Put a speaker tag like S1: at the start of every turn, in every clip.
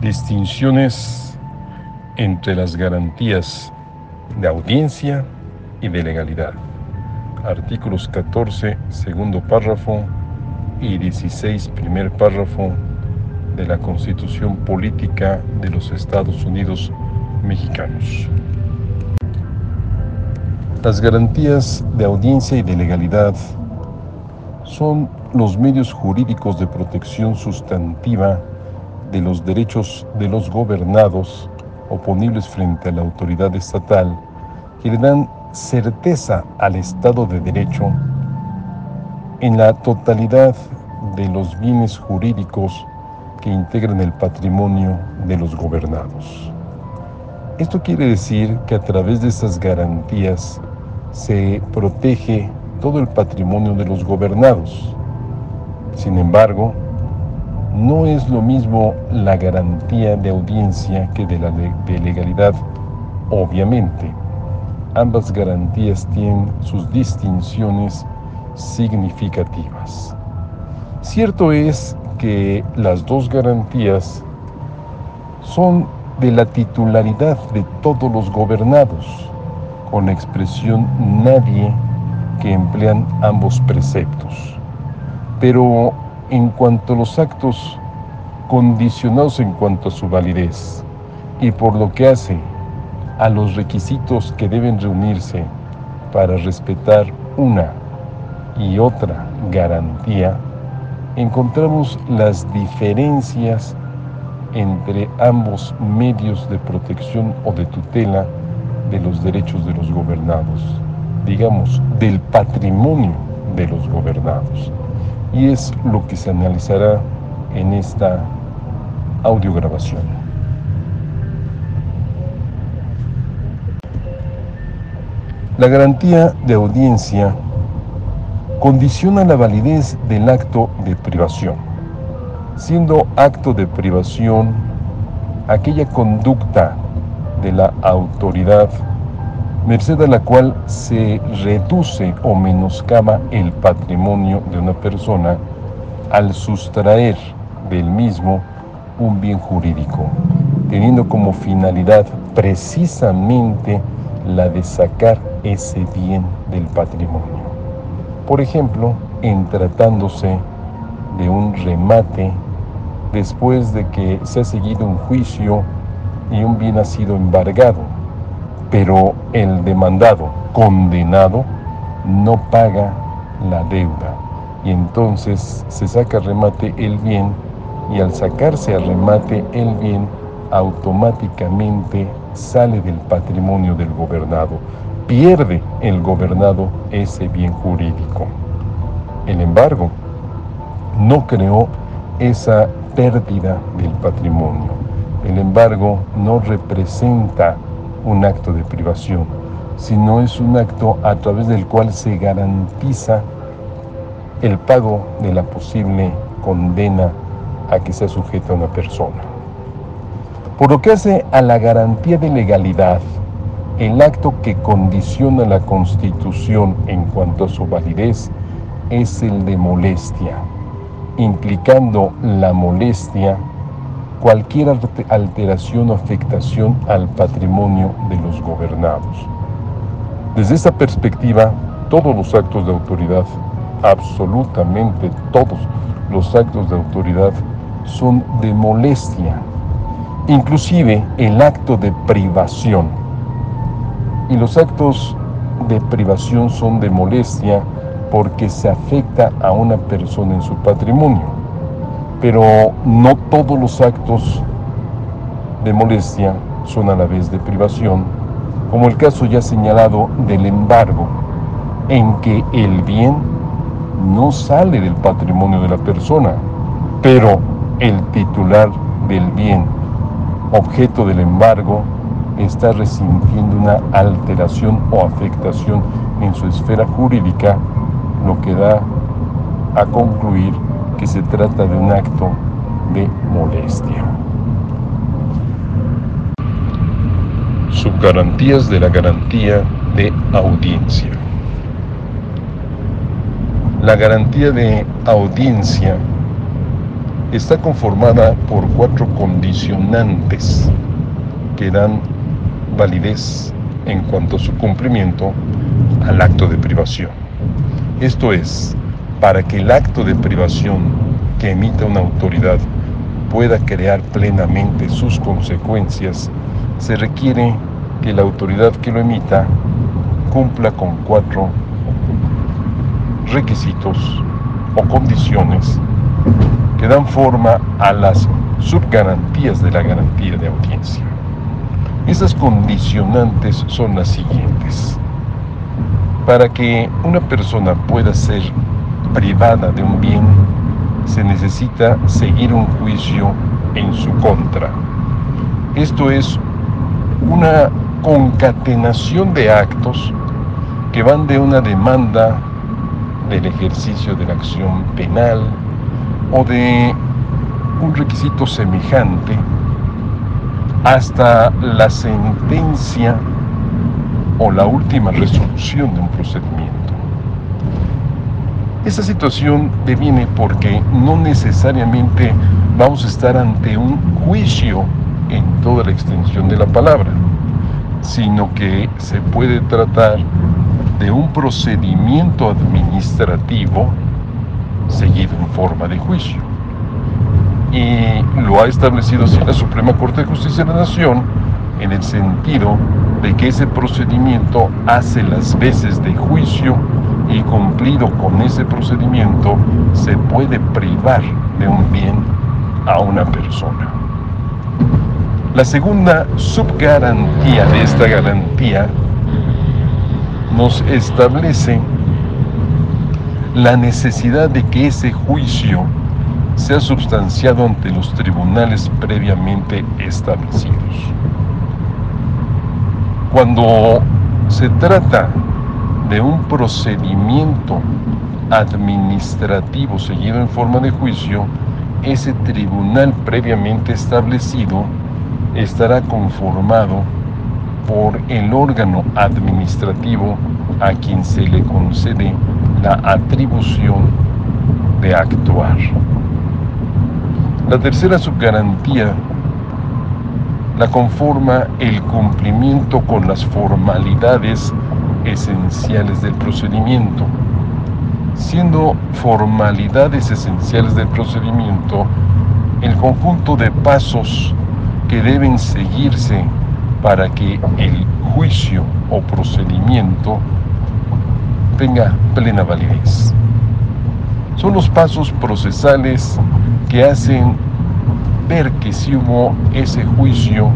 S1: Distinciones entre las garantías de audiencia y de legalidad. Artículos 14, segundo párrafo y 16, primer párrafo de la Constitución Política de los Estados Unidos Mexicanos. Las garantías de audiencia y de legalidad son los medios jurídicos de protección sustantiva de los derechos de los gobernados oponibles frente a la autoridad estatal que le dan certeza al Estado de Derecho en la totalidad de los bienes jurídicos que integran el patrimonio de los gobernados. Esto quiere decir que a través de estas garantías se protege todo el patrimonio de los gobernados. Sin embargo, no es lo mismo la garantía de audiencia que de la de legalidad, obviamente. Ambas garantías tienen sus distinciones significativas. Cierto es que las dos garantías son de la titularidad de todos los gobernados, con la expresión nadie que emplean ambos preceptos. Pero en cuanto a los actos condicionados en cuanto a su validez y por lo que hace a los requisitos que deben reunirse para respetar una y otra garantía, encontramos las diferencias entre ambos medios de protección o de tutela de los derechos de los gobernados, digamos, del patrimonio de los gobernados. Y es lo que se analizará en esta audiograbación. La garantía de audiencia condiciona la validez del acto de privación, siendo acto de privación aquella conducta de la autoridad merced a la cual se reduce o menoscaba el patrimonio de una persona al sustraer del mismo un bien jurídico, teniendo como finalidad precisamente la de sacar ese bien del patrimonio. Por ejemplo, en tratándose de un remate después de que se ha seguido un juicio y un bien ha sido embargado, pero el demandado, condenado, no paga la deuda y entonces se saca a remate el bien y al sacarse a remate el bien automáticamente sale del patrimonio del gobernado pierde el gobernado ese bien jurídico. El embargo no creó esa pérdida del patrimonio. El embargo no representa un acto de privación, sino es un acto a través del cual se garantiza el pago de la posible condena a que sea sujeta una persona. Por lo que hace a la garantía de legalidad, el acto que condiciona la Constitución en cuanto a su validez es el de molestia, implicando la molestia cualquier alteración o afectación al patrimonio de los gobernados. Desde esta perspectiva, todos los actos de autoridad, absolutamente todos los actos de autoridad son de molestia, inclusive el acto de privación y los actos de privación son de molestia porque se afecta a una persona en su patrimonio. Pero no todos los actos de molestia son a la vez de privación, como el caso ya señalado del embargo, en que el bien no sale del patrimonio de la persona, pero el titular del bien, objeto del embargo, está resintiendo una alteración o afectación en su esfera jurídica, lo que da a concluir que se trata de un acto de molestia. Subgarantías de la garantía de audiencia. La garantía de audiencia está conformada por cuatro condicionantes que dan validez en cuanto a su cumplimiento al acto de privación. Esto es, para que el acto de privación que emita una autoridad pueda crear plenamente sus consecuencias, se requiere que la autoridad que lo emita cumpla con cuatro requisitos o condiciones que dan forma a las subgarantías de la garantía de audiencia. Esas condicionantes son las siguientes. Para que una persona pueda ser privada de un bien, se necesita seguir un juicio en su contra. Esto es una concatenación de actos que van de una demanda del ejercicio de la acción penal o de un requisito semejante hasta la sentencia o la última resolución de un procedimiento. Esta situación deviene porque no necesariamente vamos a estar ante un juicio en toda la extensión de la palabra, sino que se puede tratar de un procedimiento administrativo seguido en forma de juicio. Y lo ha establecido así la Suprema Corte de Justicia de la Nación en el sentido de que ese procedimiento hace las veces de juicio y cumplido con ese procedimiento se puede privar de un bien a una persona. La segunda subgarantía de esta garantía nos establece la necesidad de que ese juicio sea sustanciado ante los tribunales previamente establecidos. Cuando se trata de un procedimiento administrativo seguido en forma de juicio, ese tribunal previamente establecido estará conformado por el órgano administrativo a quien se le concede la atribución de actuar. La tercera subgarantía la conforma el cumplimiento con las formalidades esenciales del procedimiento. Siendo formalidades esenciales del procedimiento el conjunto de pasos que deben seguirse para que el juicio o procedimiento tenga plena validez. Son los pasos procesales que hacen ver que si hubo ese juicio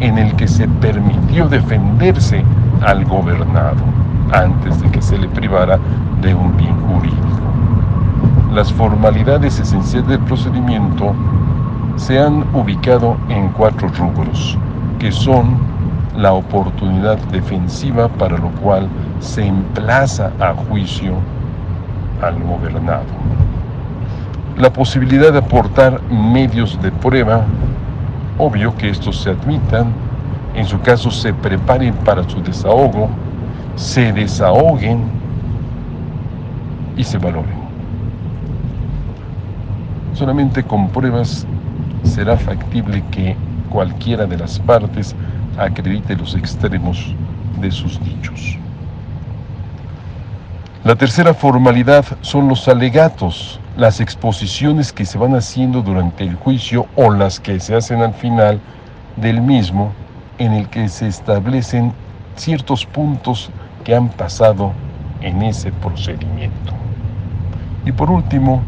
S1: en el que se permitió defenderse al gobernado antes de que se le privara de un bien jurídico. Las formalidades esenciales del procedimiento se han ubicado en cuatro rubros, que son la oportunidad defensiva para lo cual se emplaza a juicio al gobernado, la posibilidad de aportar medios de prueba, obvio que estos se admitan, en su caso se preparen para su desahogo, se desahoguen y se valoren. Solamente con pruebas será factible que cualquiera de las partes acredite los extremos de sus dichos. La tercera formalidad son los alegatos, las exposiciones que se van haciendo durante el juicio o las que se hacen al final del mismo en el que se establecen ciertos puntos que han pasado en ese procedimiento. Y por último,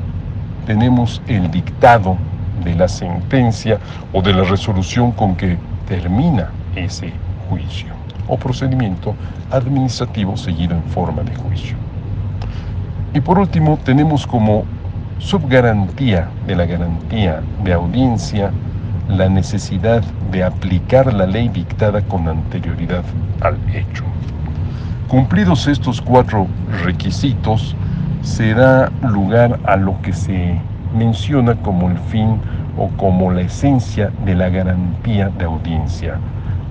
S1: tenemos el dictado de la sentencia o de la resolución con que termina ese juicio o procedimiento administrativo seguido en forma de juicio. Y por último, tenemos como subgarantía de la garantía de audiencia la necesidad de aplicar la ley dictada con anterioridad al hecho. Cumplidos estos cuatro requisitos, se da lugar a lo que se menciona como el fin o como la esencia de la garantía de audiencia.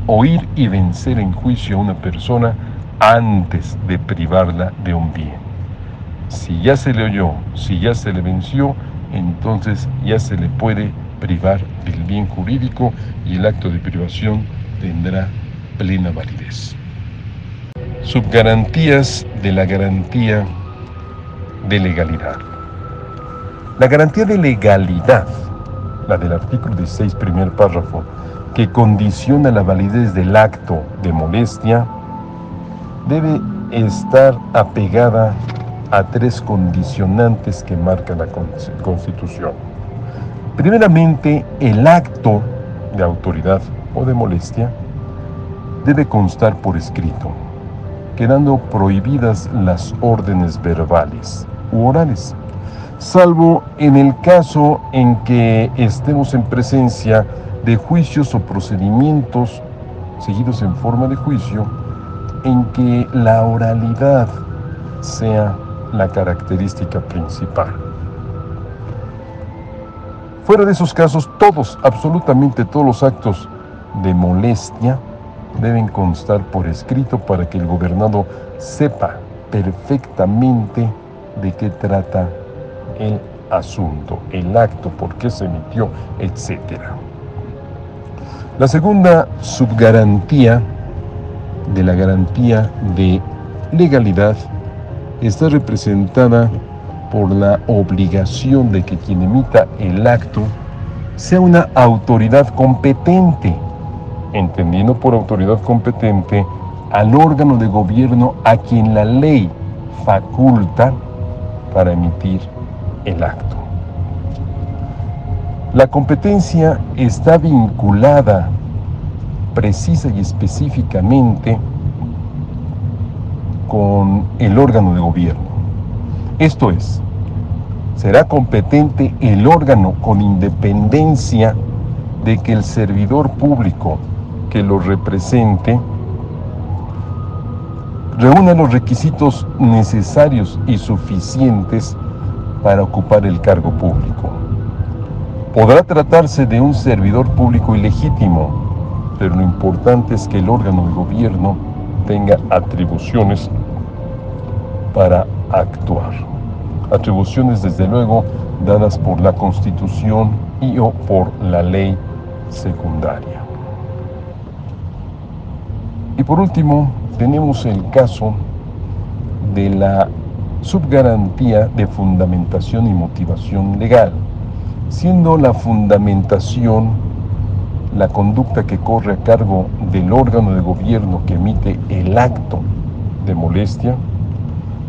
S1: Oír y vencer en juicio a una persona antes de privarla de un bien. Si ya se le oyó, si ya se le venció, entonces ya se le puede privar del bien jurídico y el acto de privación tendrá plena validez. Subgarantías de la garantía de legalidad. La garantía de legalidad, la del artículo 16, primer párrafo, que condiciona la validez del acto de molestia, debe estar apegada a tres condicionantes que marca la Constitución. Primeramente, el acto de autoridad o de molestia debe constar por escrito, quedando prohibidas las órdenes verbales u orales, salvo en el caso en que estemos en presencia de juicios o procedimientos seguidos en forma de juicio en que la oralidad sea la característica principal. Fuera de esos casos, todos, absolutamente todos los actos de molestia deben constar por escrito para que el gobernado sepa perfectamente de qué trata el asunto, el acto, por qué se emitió, etc. La segunda subgarantía de la garantía de legalidad está representada por la obligación de que quien emita el acto sea una autoridad competente, entendiendo por autoridad competente al órgano de gobierno a quien la ley faculta para emitir el acto. La competencia está vinculada precisa y específicamente con el órgano de gobierno. Esto es, será competente el órgano con independencia de que el servidor público que lo represente reúna los requisitos necesarios y suficientes para ocupar el cargo público. Podrá tratarse de un servidor público ilegítimo, pero lo importante es que el órgano de gobierno tenga atribuciones para actuar. Atribuciones, desde luego, dadas por la Constitución y o por la ley secundaria. Y por último, tenemos el caso de la subgarantía de fundamentación y motivación legal, siendo la fundamentación la conducta que corre a cargo del órgano de gobierno que emite el acto de molestia,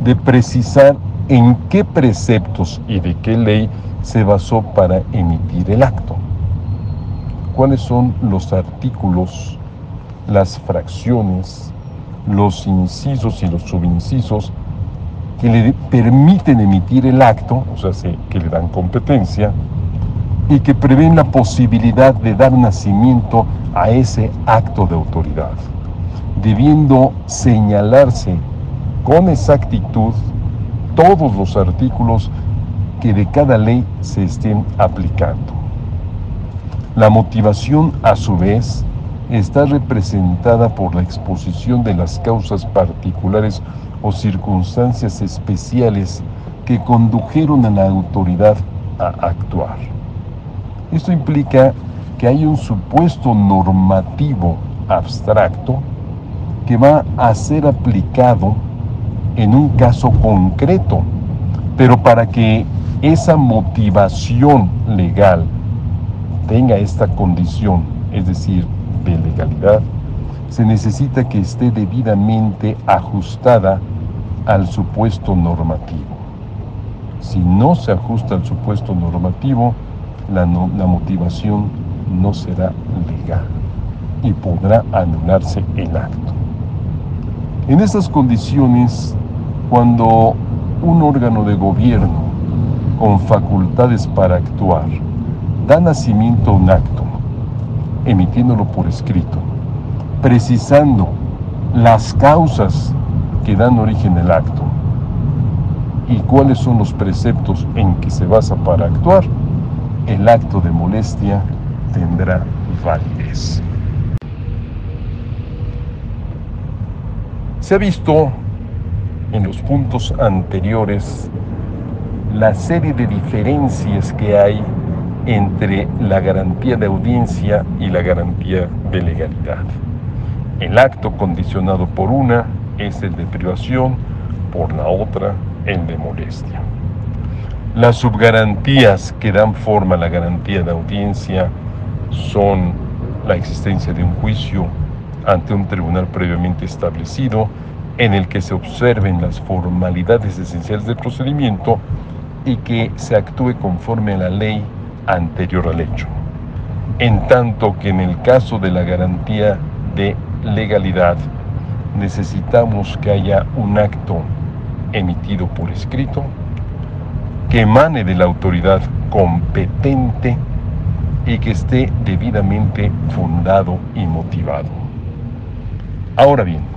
S1: de precisar en qué preceptos y de qué ley se basó para emitir el acto. ¿Cuáles son los artículos, las fracciones, los incisos y los subincisos que le permiten emitir el acto, o sea, que le dan competencia, y que prevén la posibilidad de dar nacimiento a ese acto de autoridad, debiendo señalarse con exactitud todos los artículos que de cada ley se estén aplicando. La motivación, a su vez, está representada por la exposición de las causas particulares o circunstancias especiales que condujeron a la autoridad a actuar. Esto implica que hay un supuesto normativo abstracto que va a ser aplicado en un caso concreto, pero para que esa motivación legal tenga esta condición, es decir, de legalidad, se necesita que esté debidamente ajustada al supuesto normativo. Si no se ajusta al supuesto normativo, la, motivación no será legal y podrá anularse el acto. En estas condiciones, cuando un órgano de gobierno con facultades para actuar da nacimiento a un acto, emitiéndolo por escrito, precisando las causas que dan origen al acto y cuáles son los preceptos en que se basa para actuar, el acto de molestia tendrá validez. Se ha visto en los puntos anteriores la serie de diferencias que hay entre la garantía de audiencia y la garantía de legalidad. El acto condicionado por una es el de privación, por la otra el de molestia. Las subgarantías que dan forma a la garantía de audiencia son la existencia de un juicio ante un tribunal previamente establecido en el que se observen las formalidades esenciales del procedimiento y que se actúe conforme a la ley anterior al hecho. En tanto que en el caso de la garantía de legalidad necesitamos que haya un acto emitido por escrito que emane de la autoridad competente y que esté debidamente fundado y motivado. Ahora bien,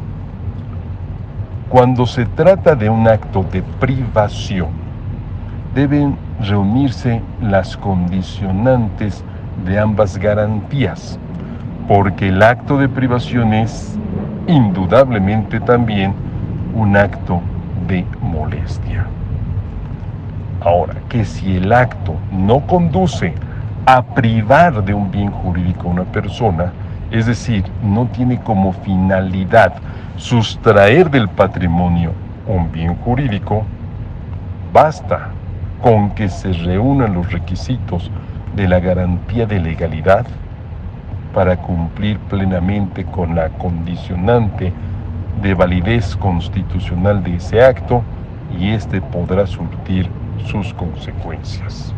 S1: cuando se trata de un acto de privación, deben reunirse las condicionantes de ambas garantías, porque el acto de privación es indudablemente también un acto de molestia. Ahora, que si el acto no conduce a privar de un bien jurídico a una persona, es decir, no tiene como finalidad sustraer del patrimonio un bien jurídico, basta con que se reúnan los requisitos de la garantía de legalidad para cumplir plenamente con la condicionante de validez constitucional de ese acto y éste podrá surtir sus consecuencias.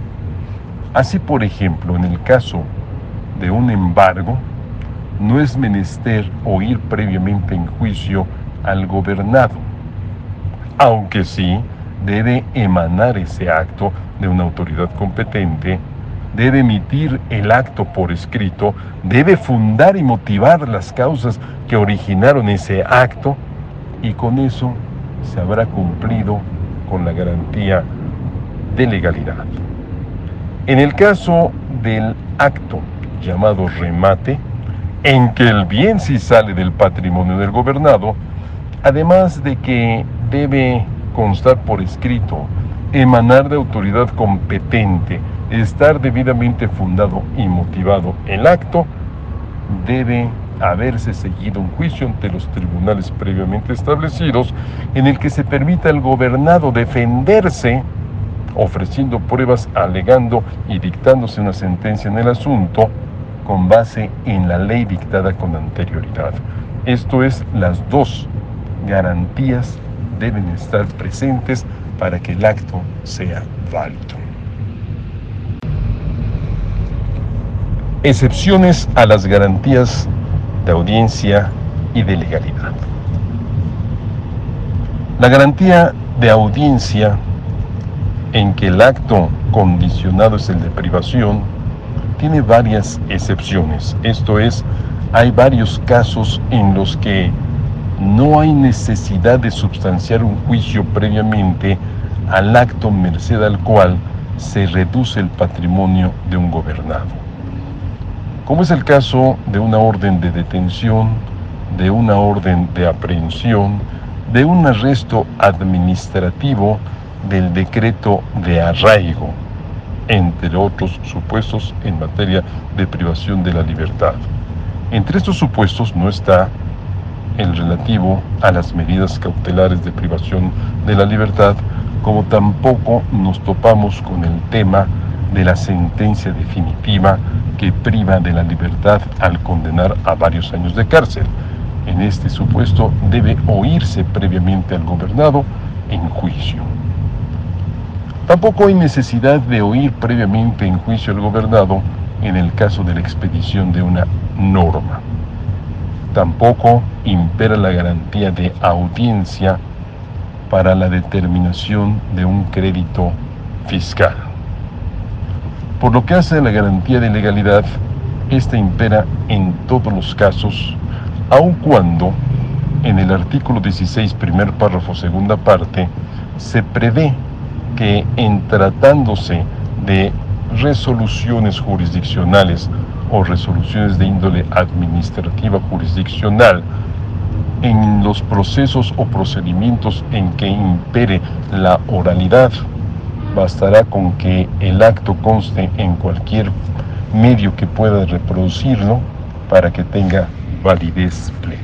S1: Así, por ejemplo, en el caso de un embargo, no es menester oír previamente en juicio al gobernado, aunque sí debe emanar ese acto de una autoridad competente, debe emitir el acto por escrito, debe fundar y motivar las causas que originaron ese acto y con eso se habrá cumplido con la garantía de legalidad. En el caso del acto llamado remate, en que el bien sí sale del patrimonio del gobernado, además de que debe constar por escrito, emanar de autoridad competente, estar debidamente fundado y motivado el acto, debe haberse seguido un juicio ante los tribunales previamente establecidos en el que se permita al gobernado defenderse ofreciendo pruebas, alegando y dictándose una sentencia en el asunto con base en la ley dictada con anterioridad. Esto es, las dos garantías deben estar presentes para que el acto sea válido. Excepciones a las garantías de audiencia y de legalidad. La garantía de audiencia en que el acto condicionado es el de privación, tiene varias excepciones. Esto es, hay varios casos en los que no hay necesidad de substanciar un juicio previamente al acto merced al cual se reduce el patrimonio de un gobernado. Como es el caso de una orden de detención, de una orden de aprehensión, de un arresto administrativo, del decreto de arraigo, entre otros supuestos en materia de privación de la libertad. Entre estos supuestos no está el relativo a las medidas cautelares de privación de la libertad, como tampoco nos topamos con el tema de la sentencia definitiva que priva de la libertad al condenar a varios años de cárcel. En este supuesto debe oírse previamente al gobernado en juicio. Tampoco hay necesidad de oír previamente en juicio al gobernado en el caso de la expedición de una norma. Tampoco impera la garantía de audiencia para la determinación de un crédito fiscal. Por lo que hace a la garantía de legalidad, esta impera en todos los casos, aun cuando en el artículo 16, primer párrafo, segunda parte, se prevé que en tratándose de resoluciones jurisdiccionales o resoluciones de índole administrativa jurisdiccional, en los procesos o procedimientos en que impere la oralidad, bastará con que el acto conste en cualquier medio que pueda reproducirlo para que tenga validez plena.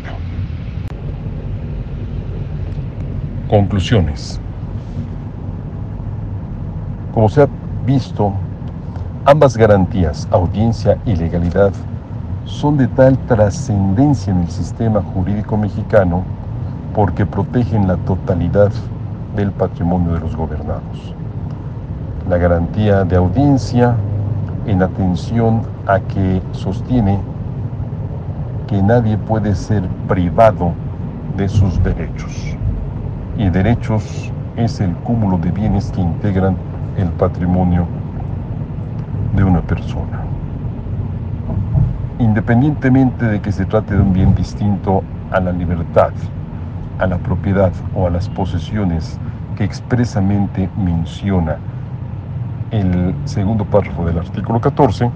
S1: Conclusiones. Como se ha visto, ambas garantías, audiencia y legalidad, son de tal trascendencia en el sistema jurídico mexicano porque protegen la totalidad del patrimonio de los gobernados. La garantía de audiencia en atención a que sostiene que nadie puede ser privado de sus derechos. Y derechos es el cúmulo de bienes que integran el patrimonio de una persona. Independientemente de que se trate de un bien distinto a la libertad, a la propiedad o a las posesiones que expresamente menciona el segundo párrafo del artículo 14,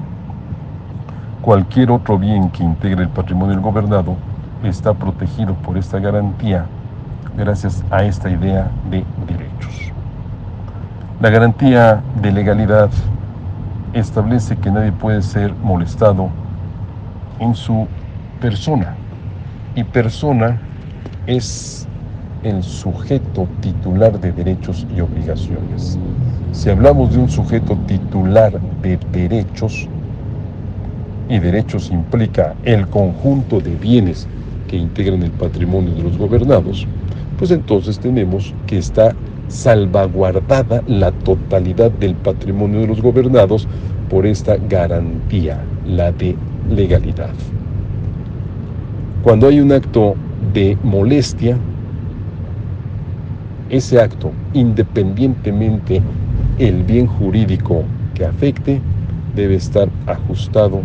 S1: cualquier otro bien que integre el patrimonio del gobernado está protegido por esta garantía gracias a esta idea de derechos. La garantía de legalidad establece que nadie puede ser molestado en su persona y persona es el sujeto titular de derechos y obligaciones. Si hablamos de un sujeto titular de derechos, y derechos implica el conjunto de bienes que integran el patrimonio de los gobernados, pues entonces tenemos que está salvaguardada la totalidad del patrimonio de los gobernados por esta garantía, la de legalidad. Cuando hay un acto de molestia, ese acto, independientemente el bien jurídico que afecte, debe estar ajustado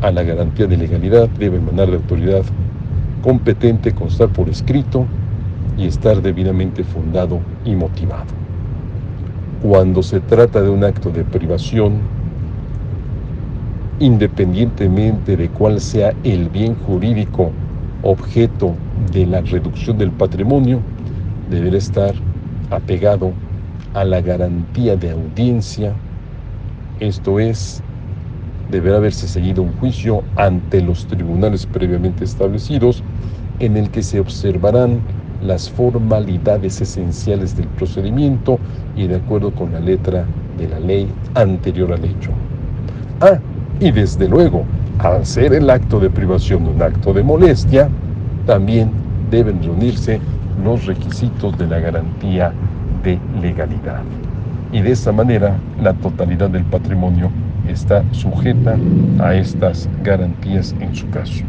S1: a la garantía de legalidad, debe emanar de autoridad competente, constar por escrito y estar debidamente fundado y motivado. Cuando se trata de un acto de privación, independientemente de cuál sea el bien jurídico objeto de la reducción del patrimonio, deberá estar apegado a la garantía de audiencia, esto es, deberá haberse seguido un juicio ante los tribunales previamente establecidos en el que se observarán las formalidades esenciales del procedimiento y de acuerdo con la letra de la ley anterior al hecho. Ah, y desde luego, al ser el acto de privación un acto de molestia, también deben reunirse los requisitos de la garantía de legalidad. Y de esta manera, la totalidad del patrimonio está sujeta a estas garantías en su caso.